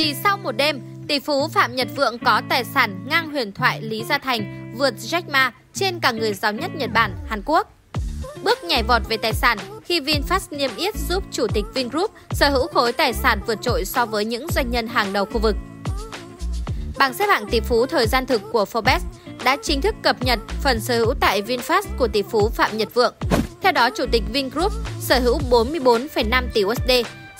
Chỉ sau một đêm, tỷ phú Phạm Nhật Vượng có tài sản ngang huyền thoại Lý Gia Thành vượt Jack Ma trên cả người giàu nhất Nhật Bản, Hàn Quốc. Bước nhảy vọt về tài sản khi VinFast niêm yết giúp Chủ tịch Vingroup sở hữu khối tài sản vượt trội so với những doanh nhân hàng đầu khu vực. Bảng xếp hạng tỷ phú thời gian thực của Forbes đã chính thức cập nhật phần sở hữu tại VinFast của tỷ phú Phạm Nhật Vượng. Theo đó, Chủ tịch Vingroup sở hữu 44,5 tỷ USD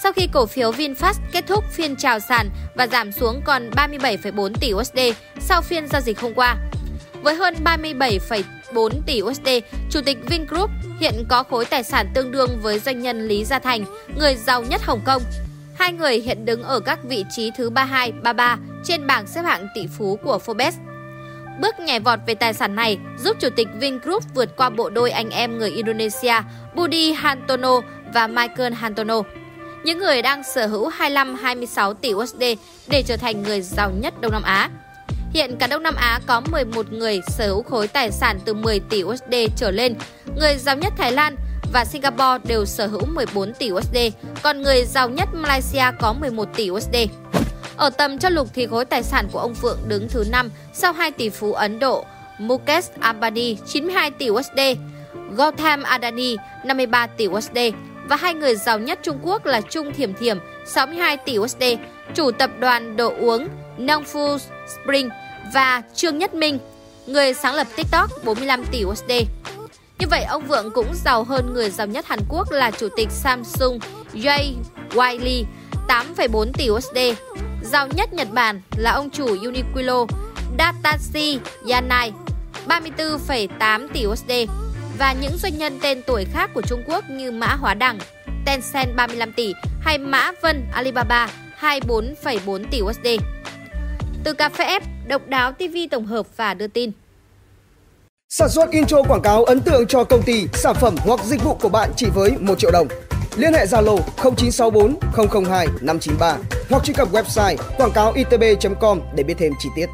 sau khi cổ phiếu VinFast kết thúc phiên chào sàn và giảm xuống còn 37,4 tỷ USD sau phiên giao dịch hôm qua. Với hơn 37,4 tỷ USD, Chủ tịch Vingroup hiện có khối tài sản tương đương với doanh nhân Lý Gia Thành, người giàu nhất Hồng Kông. Hai người hiện đứng ở các vị trí thứ 32, 33 trên bảng xếp hạng tỷ phú của Forbes. Bước nhảy vọt về tài sản này giúp Chủ tịch Vingroup vượt qua bộ đôi anh em người Indonesia Budi Hantono và Michael Hantono. Những người đang sở hữu 25-26 tỷ USD để trở thành người giàu nhất Đông Nam Á. Hiện cả Đông Nam Á có 11 người sở hữu khối tài sản từ 10 tỷ USD trở lên. Người giàu nhất Thái Lan và Singapore đều sở hữu 14 tỷ USD, còn người giàu nhất Malaysia có 11 tỷ USD. Ở tầm châu lục thì khối tài sản của ông Phượng đứng thứ 5 sau hai tỷ phú Ấn Độ Mukesh Ambani 92 tỷ USD, Gautam Adani 53 tỷ USD và hai người giàu nhất Trung Quốc là Trung Thiểm Thiểm 62 tỷ USD, chủ tập đoàn đồ uống Nongfu Spring và Trương Nhất Minh, người sáng lập TikTok 45 tỷ USD. Như vậy, ông Vượng cũng giàu hơn người giàu nhất Hàn Quốc là chủ tịch Samsung Jay Wiley 8,4 tỷ USD. Giàu nhất Nhật Bản là ông chủ Uniqlo Datashi Yanai 34,8 tỷ USD và những doanh nhân tên tuổi khác của Trung Quốc như Mã Hóa Đằng, Tencent 35 tỷ hay Mã Vân Alibaba 24,4 tỷ USD. Từ Cà phê F, Độc đáo TV tổng hợp và đưa tin. Sản xuất intro quảng cáo ấn tượng cho công ty, sản phẩm hoặc dịch vụ của bạn chỉ với 1 triệu đồng. Liên hệ Zalo 0964 002 593 hoặc truy cập website quảng cáo itb.com để biết thêm chi tiết.